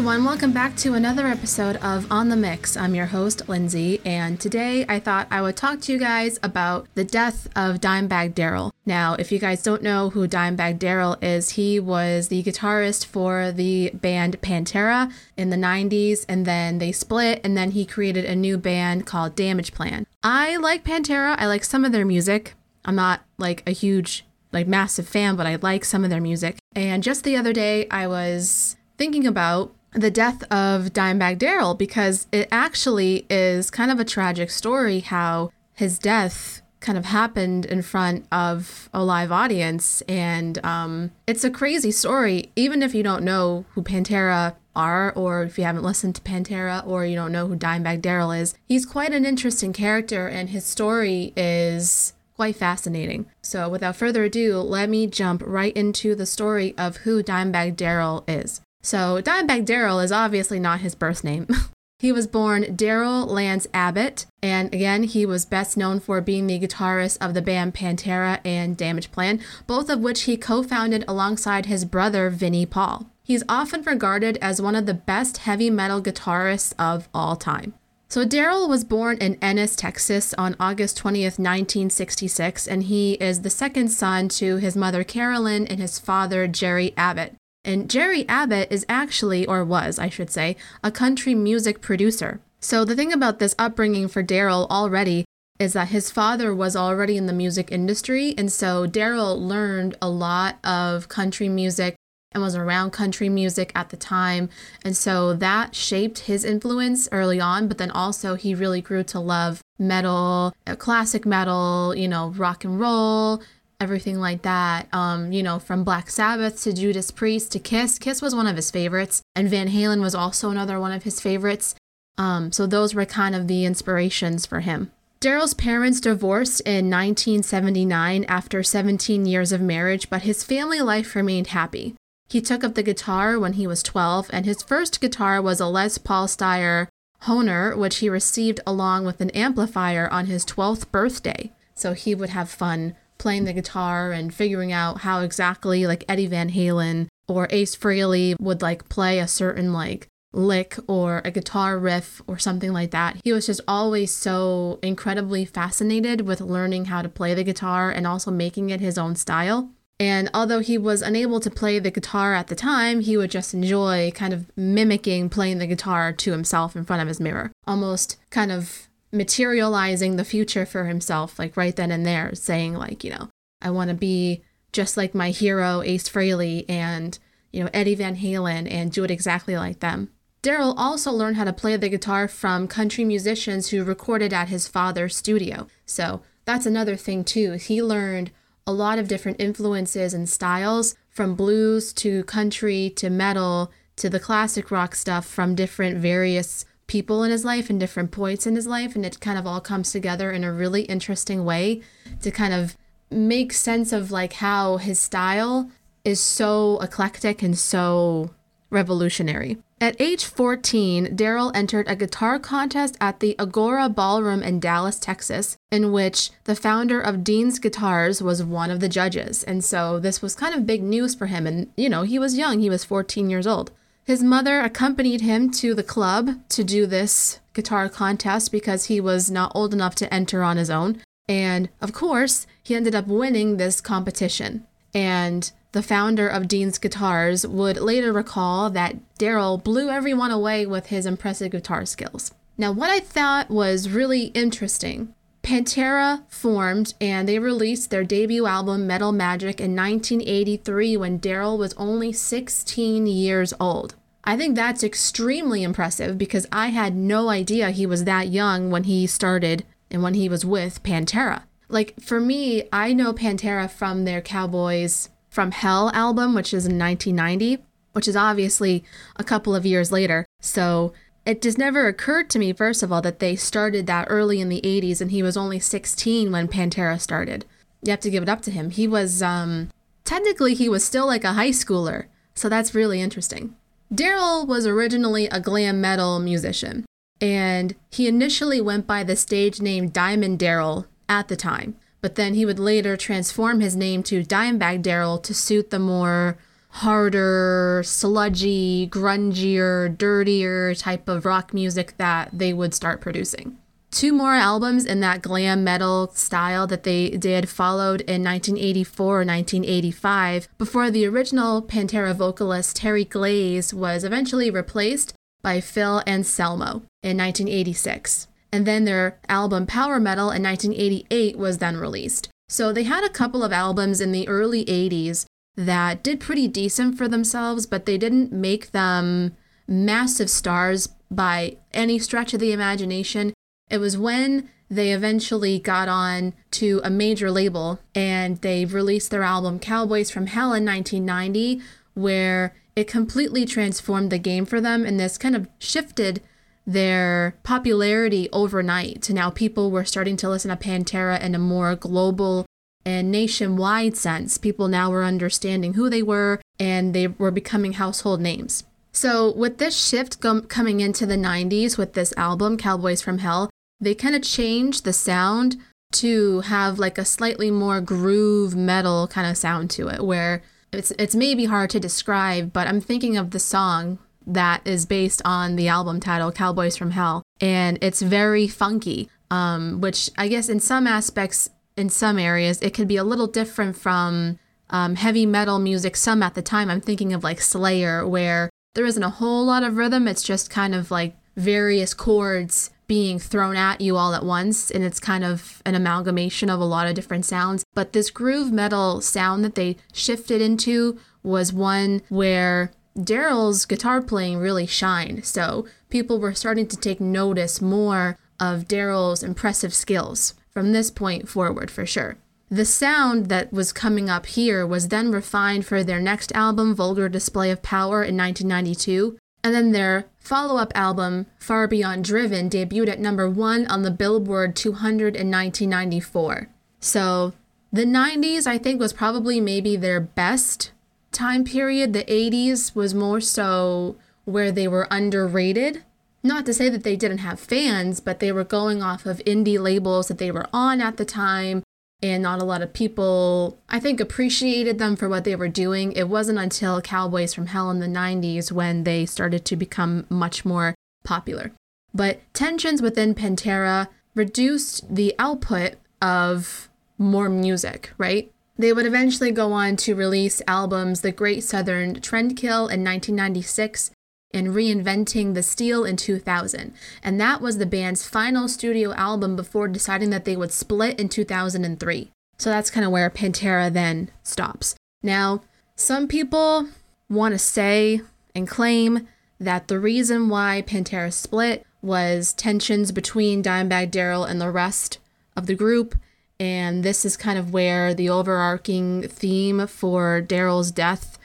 everyone, welcome back to another episode of On the Mix. I'm your host, Lindsay, and today I thought I would talk to you guys about the death of Dimebag Darrell. Now, if you guys don't know who Dimebag Darrell is, he was the guitarist for the band Pantera in the 90s, and then they split, and then he created a new band called Damage Plan. I like Pantera, I like some of their music. I'm not like a huge, like massive fan, but I like some of their music. And just the other day, I was thinking about the death of Dimebag Darrell because it actually is kind of a tragic story how his death kind of happened in front of a live audience. And um, it's a crazy story, even if you don't know who Pantera are, or if you haven't listened to Pantera, or you don't know who Dimebag Darrell is. He's quite an interesting character, and his story is quite fascinating. So, without further ado, let me jump right into the story of who Dimebag Darrell is. So, Dimebag Darrell is obviously not his birth name. he was born Darrell Lance Abbott, and again, he was best known for being the guitarist of the band Pantera and Damage Plan, both of which he co founded alongside his brother Vinnie Paul. He's often regarded as one of the best heavy metal guitarists of all time. So, Darrell was born in Ennis, Texas on August 20th, 1966, and he is the second son to his mother Carolyn and his father Jerry Abbott. And Jerry Abbott is actually, or was, I should say, a country music producer. So the thing about this upbringing for Darrell already is that his father was already in the music industry. And so Darrell learned a lot of country music and was around country music at the time. And so that shaped his influence early on, but then also he really grew to love metal, classic metal, you know, rock and roll, everything like that. Um, you know, from Black Sabbath to Judas Priest to Kiss. Kiss was one of his favorites, and Van Halen was also another one of his favorites. Um, so those were kind of the inspirations for him. Darrell's parents divorced in 1979 after 17 years of marriage, but his family life remained happy. He took up the guitar when he was 12, and his first guitar was a Les Paul Steyr Hohner, which he received along with an amplifier on his 12th birthday. So he would have fun playing the guitar and figuring out how exactly like Eddie Van Halen or Ace Frehley would like play a certain like lick or a guitar riff or something like that. He was just always so incredibly fascinated with learning how to play the guitar and also making it his own style. And although he was unable to play the guitar at the time, he would just enjoy kind of mimicking playing the guitar to himself in front of his mirror, almost kind of materializing the future for himself, like right then and there, saying, like, you know, I want to be just like my hero, Ace Frehley, and, you know, Eddie Van Halen, and do it exactly like them. Darrell also learned how to play the guitar from country musicians who recorded at his father's studio. So that's another thing, too. He learned a lot of different influences and styles from blues to country to metal to the classic rock stuff from different various people in his life and different points in his life and it kind of all comes together in a really interesting way to kind of make sense of like how his style is so eclectic and so revolutionary. At age 14, Darrell entered a guitar contest at the Agora Ballroom in Dallas, Texas, in which the founder of Dean's Guitars was one of the judges. And so this was kind of big news for him. And, you know, he was young, he was 14 years old. His mother accompanied him to the club to do this guitar contest because he was not old enough to enter on his own. And of course, he ended up winning this competition. And the founder of Dean's Guitars would later recall that Darrell blew everyone away with his impressive guitar skills. Now, what I thought was really interesting Pantera formed and they released their debut album Metal Magic in 1983 when Darrell was only 16 years old. I think that's extremely impressive because I had no idea he was that young when he started and when he was with Pantera. Like for me, I know Pantera from their Cowboys from Hell album, which is in 1990, which is obviously a couple of years later. So it just never occurred to me, first of all, that they started that early in the 80s and he was only 16 when Pantera started. You have to give it up to him. He was, um, technically, he was still like a high schooler. So that's really interesting. Darrell was originally a glam metal musician, and he initially went by the stage name Diamond Darrell at the time, but then he would later transform his name to Dimebag Darrell to suit the more harder, sludgy, grungier, dirtier type of rock music that they would start producing. Two more albums in that glam metal style that they did followed in 1984 or 1985 before the original Pantera vocalist Terry Glaze was eventually replaced by Phil Anselmo in 1986. And then their album Power Metal in 1988 was then released. So they had a couple of albums in the early 80s that did pretty decent for themselves, but they didn't make them massive stars by any stretch of the imagination. It was when they eventually got on to a major label and they released their album Cowboys from Hell in 1990, where it completely transformed the game for them and this kind of shifted their popularity overnight to now people were starting to listen to Pantera in a more global and nationwide sense. People now were understanding who they were and they were becoming household names. So, with this shift coming into the 90s with this album, Cowboys from Hell, they kind of change the sound to have like a slightly more groove metal kind of sound to it where it's it's maybe hard to describe but i'm thinking of the song that is based on the album title cowboys from hell and it's very funky um, which i guess in some aspects in some areas it could be a little different from um, heavy metal music some at the time. I'm thinking of like slayer where there isn't a whole lot of rhythm it's just kind of like various chords being thrown at you all at once and it's kind of an amalgamation of a lot of different sounds. But this groove metal sound that they shifted into was one where Darrell's guitar playing really shined. So people were starting to take notice more of Darrell's impressive skills from this point forward for sure. The sound that was coming up here was then refined for their next album, Vulgar Display of Power, in 1992, and then their follow up album, Far Beyond Driven, debuted at number one on the Billboard 200 in 1994. So the 90s, I think, was probably maybe their best time period. The 80s was more so where they were underrated. Not to say that they didn't have fans, but they were going off of indie labels that they were on at the time and not a lot of people, I think, appreciated them for what they were doing. It wasn't until Cowboys from Hell in the 90s when they started to become much more popular. But tensions within Pantera reduced the output of more music, right? They would eventually go on to release albums The Great Southern Trendkill in 1996 and reinventing the steel in 2000. And that was the band's final studio album before deciding that they would split in 2003. So that's kind of where Pantera then stops. Now, some people want to say and claim that the reason why Pantera split was tensions between Dimebag darrell and the rest of the group. And this is kind of where the overarching theme for darrell's death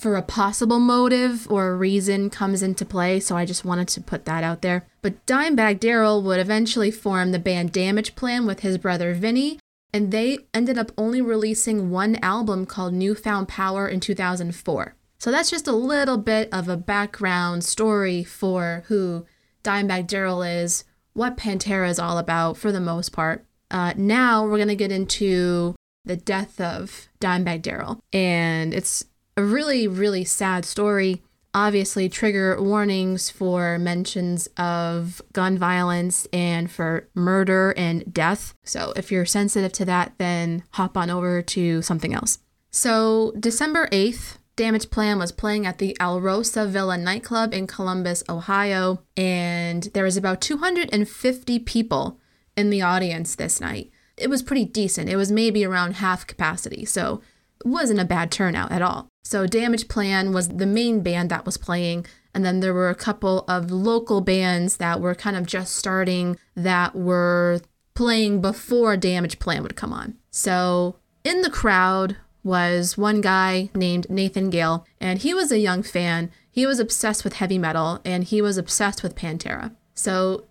for a possible motive or reason comes into play, so I just wanted to put that out there. But Dimebag Darrell would eventually form the band Damage Plan with his brother Vinny, and they ended up only releasing one album called Newfound Power in 2004. So that's just a little bit of a background story for who Dimebag Darrell is, what Pantera is all about for the most part. Uh, now we're going to get into the death of Dimebag Darrell. And it's a really, really sad story. Obviously, trigger warnings for mentions of gun violence and for murder and death. So, if you're sensitive to that, then hop on over to something else. So, December 8th, Damage Plan was playing at the Alrosa Villa nightclub in Columbus, Ohio, and there was about 250 people in the audience this night. It was pretty decent. It was maybe around half capacity, so wasn't a bad turnout at all. So Damage Plan was the main band that was playing, and then there were a couple of local bands that were kind of just starting that were playing before Damage Plan would come on. So in the crowd was one guy named Nathan Gale, and he was a young fan. He was obsessed with heavy metal and he was obsessed with Pantera. So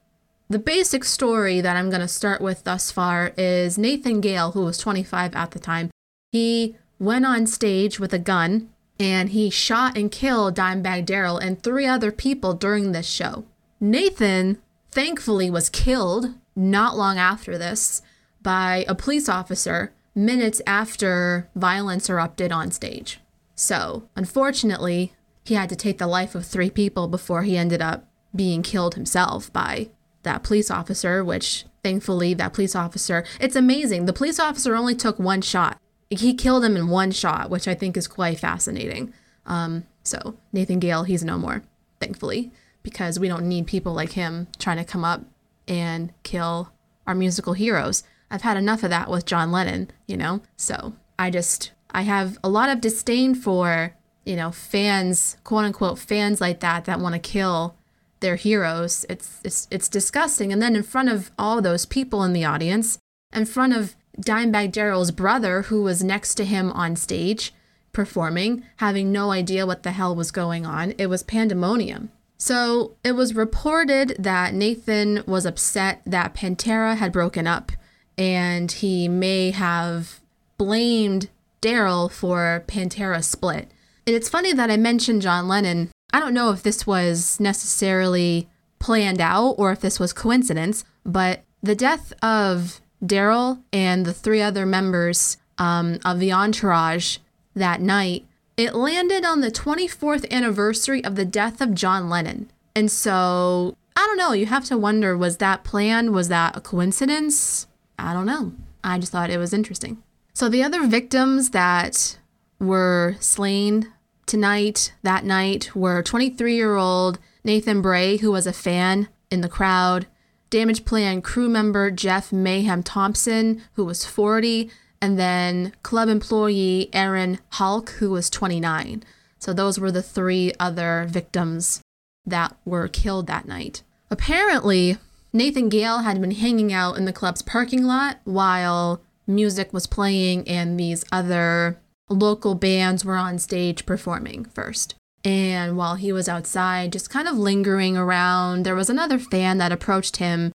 the basic story that I'm going to start with thus far is Nathan Gale, who was 25 at the time. He went on stage with a gun and he shot and killed Dimebag Darrell and three other people during this show. Nathan, thankfully, was killed not long after this by a police officer minutes after violence erupted on stage. So, unfortunately, he had to take the life of three people before he ended up being killed himself by that police officer, which thankfully that police officer, it's amazing. The police officer only took one shot. He killed him in one shot, which I think is quite fascinating. Um, so Nathan Gale, he's no more, thankfully, because we don't need people like him trying to come up and kill our musical heroes. I've had enough of that with John Lennon, you know? So I just, I have a lot of disdain for, you know, fans, quote unquote, fans like that that want to kill their heroes. It's, it's, it's disgusting. And then in front of all those people in the audience, in front of Dimebag Darrell's brother, who was next to him on stage performing, having no idea what the hell was going on, it was pandemonium. So it was reported that Nathan was upset that Pantera had broken up and he may have blamed Darrell for Pantera split. And it's funny that I mentioned John Lennon. I don't know if this was necessarily planned out or if this was coincidence, but the death of Darrell and the three other members um, of the entourage that night, it landed on the 24th anniversary of the death of John Lennon. And so, I don't know, you have to wonder was that planned? Was that a coincidence? I don't know. I just thought it was interesting. So the other victims that were slain tonight, that night, were 23 year old Nathan Bray, who was a fan in the crowd, Damageplan crew member Jeff Mayhem Thompson, who was 40, and then club employee Erin Halk, who was 29. So those were the three other victims that were killed that night. Apparently, Nathan Gale had been hanging out in the club's parking lot while music was playing and these other local bands were on stage performing first. And while he was outside, just kind of lingering around, there was another fan that approached him.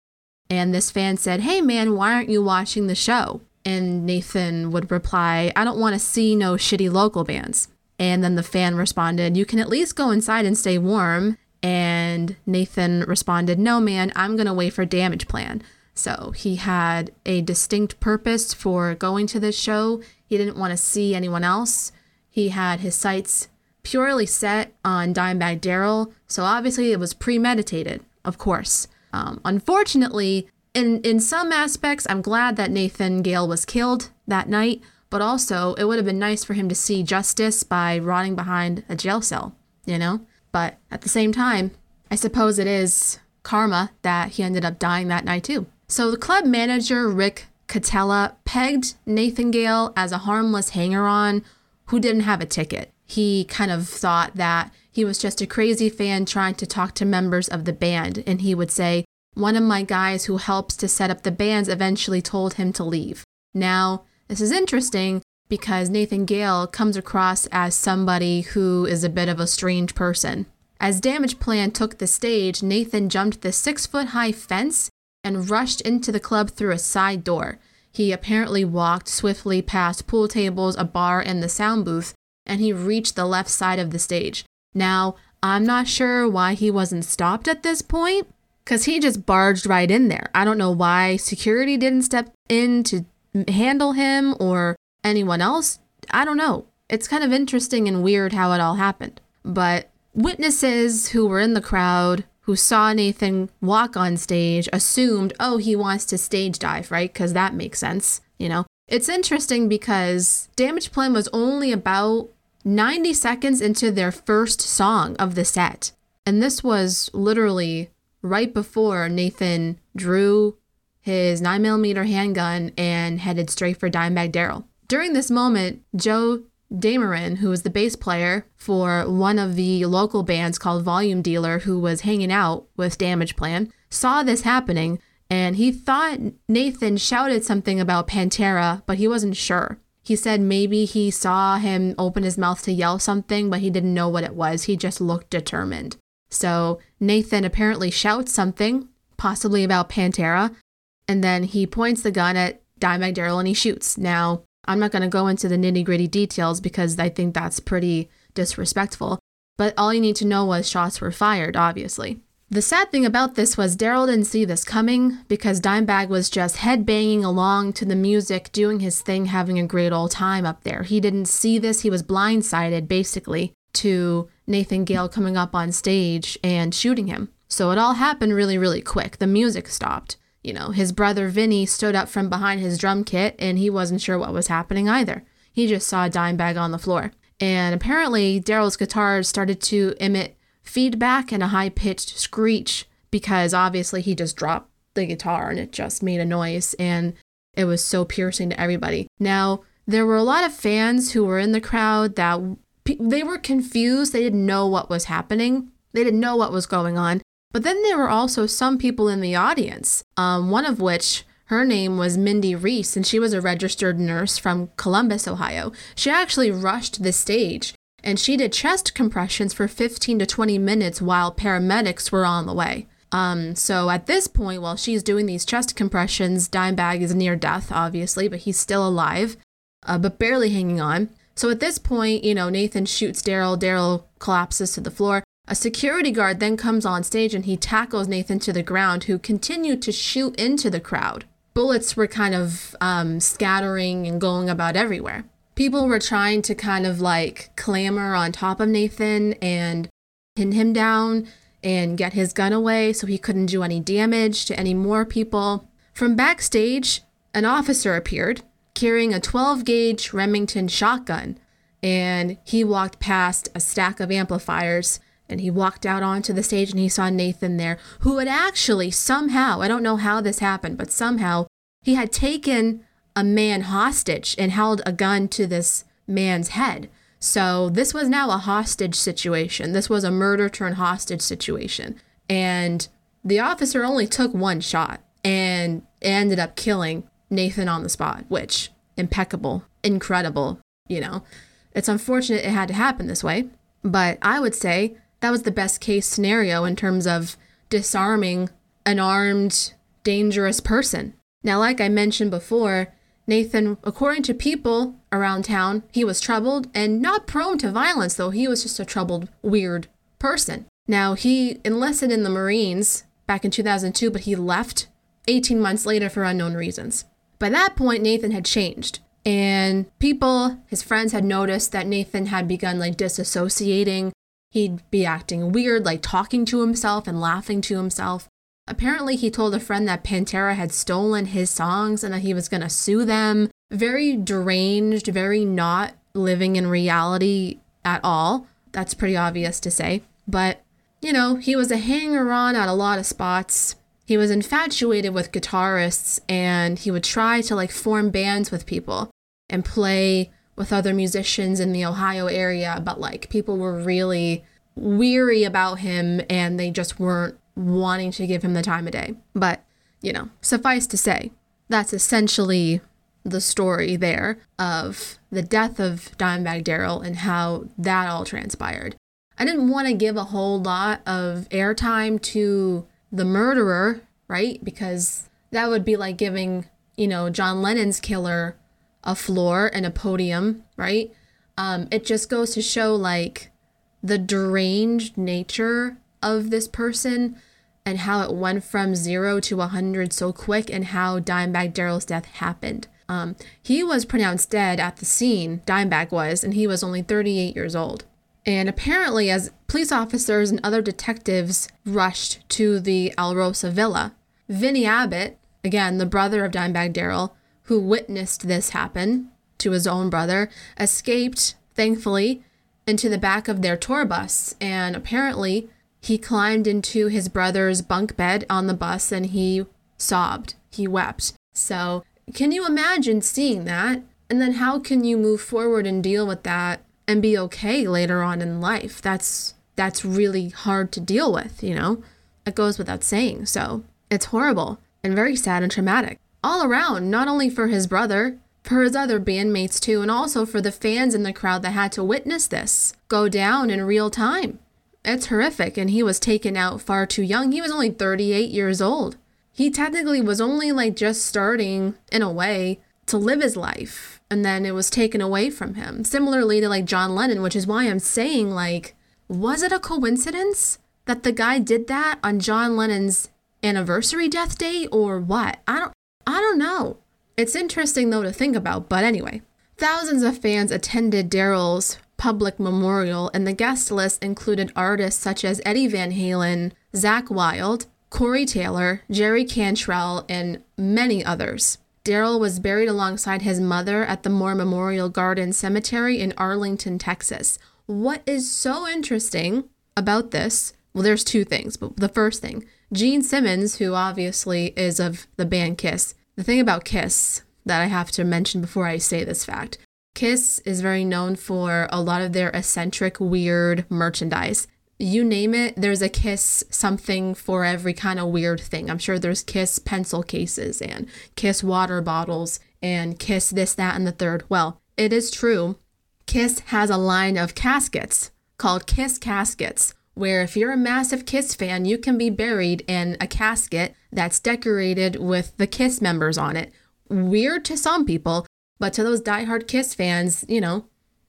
And this fan said, Hey man, why aren't you watching the show? And Nathan would reply, I don't want to see no shitty local bands. And then the fan responded, You can at least go inside and stay warm. And Nathan responded, No, man, I'm going to wait for damage plan. So he had a distinct purpose for going to this show. He didn't want to see anyone else. He had his sights purely set on Dimebag Darrell. So obviously it was premeditated, of course. Um, unfortunately, in, in some aspects, I'm glad that Nathan Gale was killed that night, but also it would have been nice for him to see justice by rotting behind a jail cell, you know? But at the same time, I suppose it is karma that he ended up dying that night too. So the club manager, Rick Catella, pegged Nathan Gale as a harmless hanger on who didn't have a ticket. He kind of thought that he was just a crazy fan trying to talk to members of the band, and he would say, One of my guys who helps to set up the bands eventually told him to leave. Now, this is interesting because Nathan Gale comes across as somebody who is a bit of a strange person. As Damage Plan took the stage, Nathan jumped the six foot high fence and rushed into the club through a side door. He apparently walked swiftly past pool tables, a bar, and the sound booth, and he reached the left side of the stage. Now, I'm not sure why he wasn't stopped at this point, because he just barged right in there. I don't know why security didn't step in to handle him or anyone else. I don't know. It's kind of interesting and weird how it all happened. But witnesses who were in the crowd who saw Nathan walk on stage assumed, oh, he wants to stage dive, right? Because that makes sense, you know? It's interesting because Damage Plan was only about 90 seconds into their first song of the set. And this was literally right before Nathan drew his 9mm handgun and headed straight for Dimebag Darrell. During this moment, Joe Dameron, who was the bass player for one of the local bands called Volume Dealer, who was hanging out with Damage Plan, saw this happening and he thought Nathan shouted something about Pantera, but he wasn't sure. He said maybe he saw him open his mouth to yell something, but he didn't know what it was. He just looked determined. So Nathan apparently shouts something, possibly about Pantera, and then he points the gun at Dimebag Darrell and he shoots. Now, I'm not going to go into the nitty gritty details because I think that's pretty disrespectful. But all you need to know was shots were fired, obviously. The sad thing about this was Darrell didn't see this coming because Dimebag was just headbanging along to the music, doing his thing, having a great old time up there. He didn't see this. He was blindsided, basically, to Nathan Gale coming up on stage and shooting him. So it all happened really, really quick. The music stopped. You know, his brother Vinny stood up from behind his drum kit and he wasn't sure what was happening either. He just saw Dimebag on the floor. And apparently, Darrell's guitar started to emit feedback and a high pitched screech because obviously he just dropped the guitar and it just made a noise and it was so piercing to everybody. Now, there were a lot of fans who were in the crowd that they were confused. They didn't know what was happening. They didn't know what was going on. But then there were also some people in the audience, um, one of which her name was Mindy Reese, and she was a registered nurse from Columbus, Ohio. She actually rushed the stage and she did chest compressions for 15 to 20 minutes while paramedics were on the way. Um, so at this point, while she's doing these chest compressions, Dimebag is near death, obviously, but he's still alive, uh, but barely hanging on. So at this point, you know, Nathan shoots Darrell. Darrell collapses to the floor. A security guard then comes on stage and he tackles Nathan to the ground, who continued to shoot into the crowd. Bullets were kind of um, scattering and going about everywhere people were trying to kind of like clamor on top of Nathan and pin him down and get his gun away so he couldn't do any damage to any more people. From backstage, an officer appeared carrying a 12 gauge Remington shotgun and he walked past a stack of amplifiers and he walked out onto the stage and he saw Nathan there, who had actually somehow, I don't know how this happened, but somehow he had taken a man hostage and held a gun to this man's head. So this was now a hostage situation. This was a murder turn hostage situation. And the officer only took one shot and ended up killing Nathan on the spot, which impeccable, incredible, you know. It's unfortunate it had to happen this way, but I would say that was the best case scenario in terms of disarming an armed, dangerous person. Now, like I mentioned before, Nathan, according to people around town, he was troubled and not prone to violence, though he was just a troubled, weird person. Now, he enlisted in the Marines back in 2002, but he left 18 months later for unknown reasons. By that point, Nathan had changed. And people, his friends, had noticed that Nathan had begun like disassociating. He'd be acting weird, like talking to himself and laughing to himself. Apparently, he told a friend that Pantera had stolen his songs and that he was going to sue them. Very deranged, very not living in reality at all. That's pretty obvious to say. But, you know, he was a hanger on at a lot of spots. He was infatuated with guitarists and he would try to like form bands with people and play with other musicians in the Ohio area. But like people were really weary about him and they just weren't wanting to give him the time of day. But, you know, suffice to say, that's essentially the story there of the death of Dimebag Darrell and how that all transpired. I didn't want to give a whole lot of airtime to the murderer, right? Because that would be like giving, you know, John Lennon's killer a floor and a podium, right? Um, it just goes to show like the deranged nature of this person and how it went from zero to 100 so quick and how Dimebag Darrell's death happened. Um, he was pronounced dead at the scene, Dimebag was, and he was only 38 years old. And apparently, as police officers and other detectives rushed to the Alrosa villa, Vinny Abbott, again, the brother of Dimebag Darrell, who witnessed this happen to his own brother, escaped, thankfully, into the back of their tour bus. And apparently, he climbed into his brother's bunk bed on the bus and he sobbed. He wept. So, can you imagine seeing that? And then how can you move forward and deal with that and be okay later on in life? That's that's really hard to deal with, you know? It goes without saying. So, it's horrible and very sad and traumatic. All around, not only for his brother, for his other bandmates too, and also for the fans in the crowd that had to witness this go down in real time. It's horrific, and he was taken out far too young. He was only 38 years old. He technically was only like just starting, in a way, to live his life, and then it was taken away from him. Similarly to like John Lennon, which is why I'm saying, like, was it a coincidence? that the guy did that on John Lennon's anniversary death day or what? I don't I don't know. It's interesting though to think about, but anyway. Thousands of fans attended Darrell's public memorial, and the guest list included artists such as Eddie Van Halen, Zakk Wylde, Corey Taylor, Jerry Cantrell, and many others. Darrell was buried alongside his mother at the Moore Memorial Garden Cemetery in Arlington, Texas. What is so interesting about this? Well, there's two things, but the first thing Gene Simmons, who obviously is of the band Kiss, the thing about Kiss that I have to mention before I say this fact Kiss is very known for a lot of their eccentric, weird merchandise. You name it, there's a Kiss something for every kind of weird thing. I'm sure there's Kiss pencil cases and Kiss water bottles and Kiss this, that, and the third. Well, it is true. Kiss has a line of caskets called Kiss Caskets, where if you're a massive Kiss fan, you can be buried in a casket that's decorated with the Kiss members on it. Weird to some people, but to those diehard Kiss fans, you know,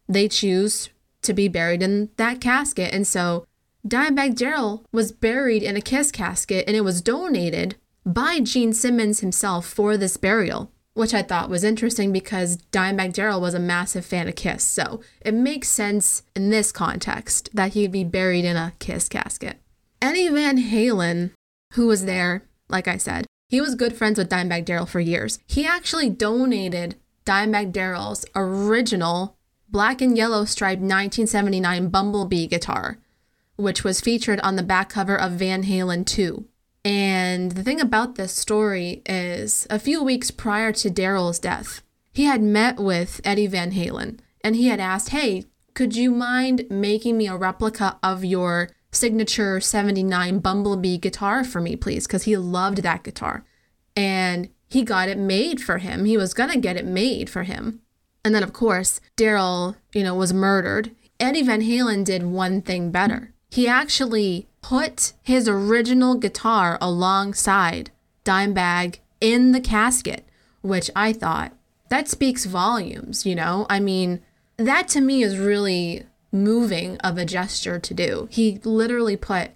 they choose to be buried in that casket. And so Dimebag Darrell was buried in a Kiss casket and it was donated by Gene Simmons himself for this burial, which I thought was interesting because Dimebag Darrell was a massive fan of Kiss. So it makes sense in this context that he'd be buried in a Kiss casket. Eddie Van Halen, who was there, like I said, he was good friends with Dimebag Darrell for years. He actually donated Dimebag Darrell's original black and yellow striped 1979 Bumblebee guitar, which was featured on the back cover of Van Halen 2. And the thing about this story is, a few weeks prior to Darrell's death, he had met with Eddie Van Halen and he had asked, Hey, could you mind making me a replica of your signature 79 Bumblebee guitar for me, please? Because he loved that guitar. And he got it made for him. He was going to get it made for him. And then, of course, Darrell, you know, was murdered. Eddie Van Halen did one thing better. He actually put his original guitar alongside Dimebag in the casket, which I thought that speaks volumes, you know? I mean, that to me is really moving of a gesture to do. He literally put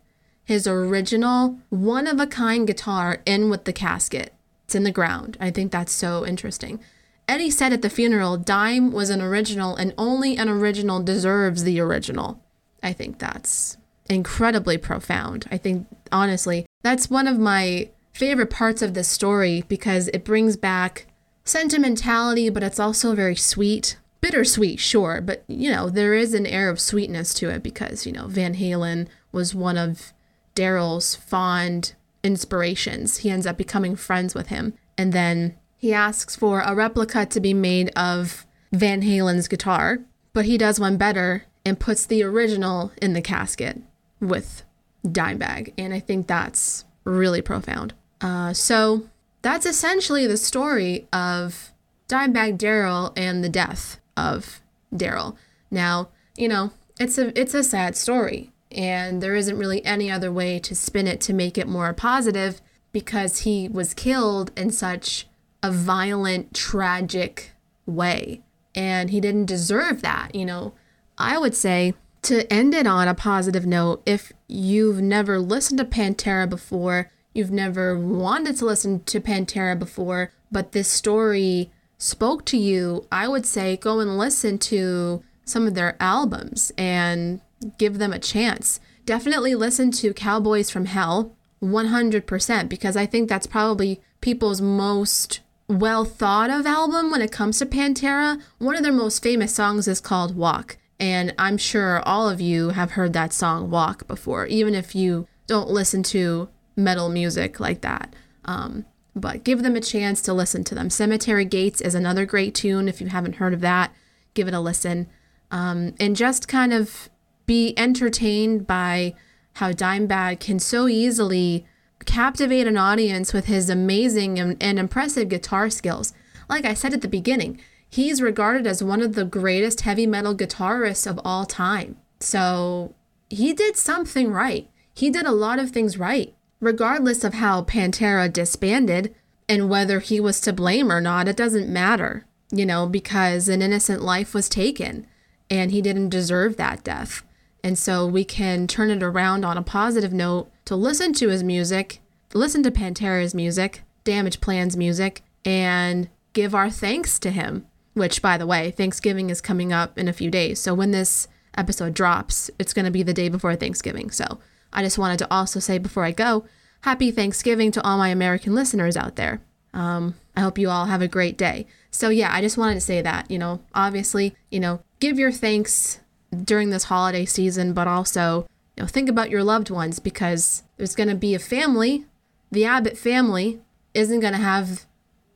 his original one of a kind guitar in with the casket. It's in the ground. I think that's so interesting. Eddie said at the funeral, Dime was an original and only an original deserves the original. I think that's incredibly profound. I think, honestly, that's one of my favorite parts of this story because it brings back sentimentality, but it's also very sweet. Bittersweet, sure, but you know, there is an air of sweetness to it because, you know, Van Halen was one of Darrell's fond inspirations. He ends up becoming friends with him. And then he asks for a replica to be made of Van Halen's guitar, but he does one better and puts the original in the casket with Dimebag. And I think that's really profound. Uh, so that's essentially the story of Dimebag Darrell and the death of Darrell. Now, you know, it's a it's a sad story and there isn't really any other way to spin it to make it more positive because he was killed in such a violent, tragic way. And he didn't deserve that. You know, I would say to end it on a positive note, if you've never listened to Pantera before, you've never wanted to listen to Pantera before, but this story spoke to you, I would say go and listen to some of their albums and give them a chance. Definitely listen to Cowboys from Hell 100% because I think that's probably people's most well thought of album when it comes to Pantera. One of their most famous songs is called Walk. And I'm sure all of you have heard that song Walk before, even if you don't listen to metal music like that. Um, but give them a chance to listen to them. Cemetery Gates is another great tune. If you haven't heard of that, give it a listen. Um, and just kind of be entertained by how Dimebag can so easily captivate an audience with his amazing and, and, impressive guitar skills. Like I said at the beginning, he's regarded as one of the greatest heavy metal guitarists of all time. So he did something right. He did a lot of things right. Regardless of how Pantera disbanded and whether he was to blame or not, it doesn't matter, you know, because an innocent life was taken and he didn't deserve that death. And so we can turn it around on a positive note to listen to his music, listen to Pantera's music, Damage Plan's music, and give our thanks to him. Which, by the way, Thanksgiving is coming up in a few days. So when this episode drops, it's going to be the day before Thanksgiving. So I just wanted to also say before I go, happy Thanksgiving to all my American listeners out there. Um, I hope you all have a great day. So, yeah, I just wanted to say that, you know, obviously, you know, give your thanks during this holiday season, but also, you know, think about your loved ones because there's going to be a family. The Abbott family isn't going to have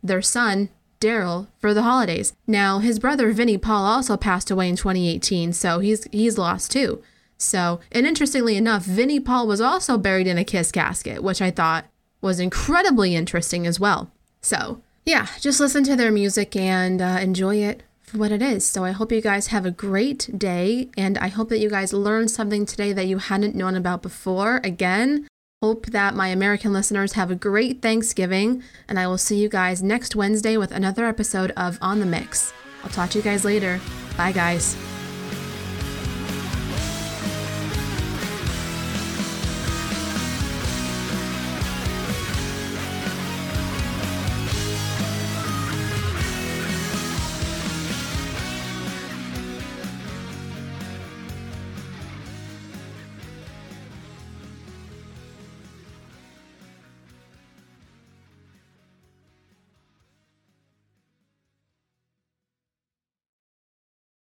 their son Darrell for the holidays. Now, his brother Vinnie Paul also passed away in 2018, so he's he's lost too. So, and interestingly enough, Vinnie Paul was also buried in a Kiss casket, which I thought was incredibly interesting as well. So, yeah, just listen to their music and uh, enjoy it what it is. So, I hope you guys have a great day, and I hope that you guys learned something today that you hadn't known about before. Again, Hope that my American listeners have a great Thanksgiving, and I will see you guys next Wednesday with another episode of On the Mix. I'll talk to you guys later. Bye, guys.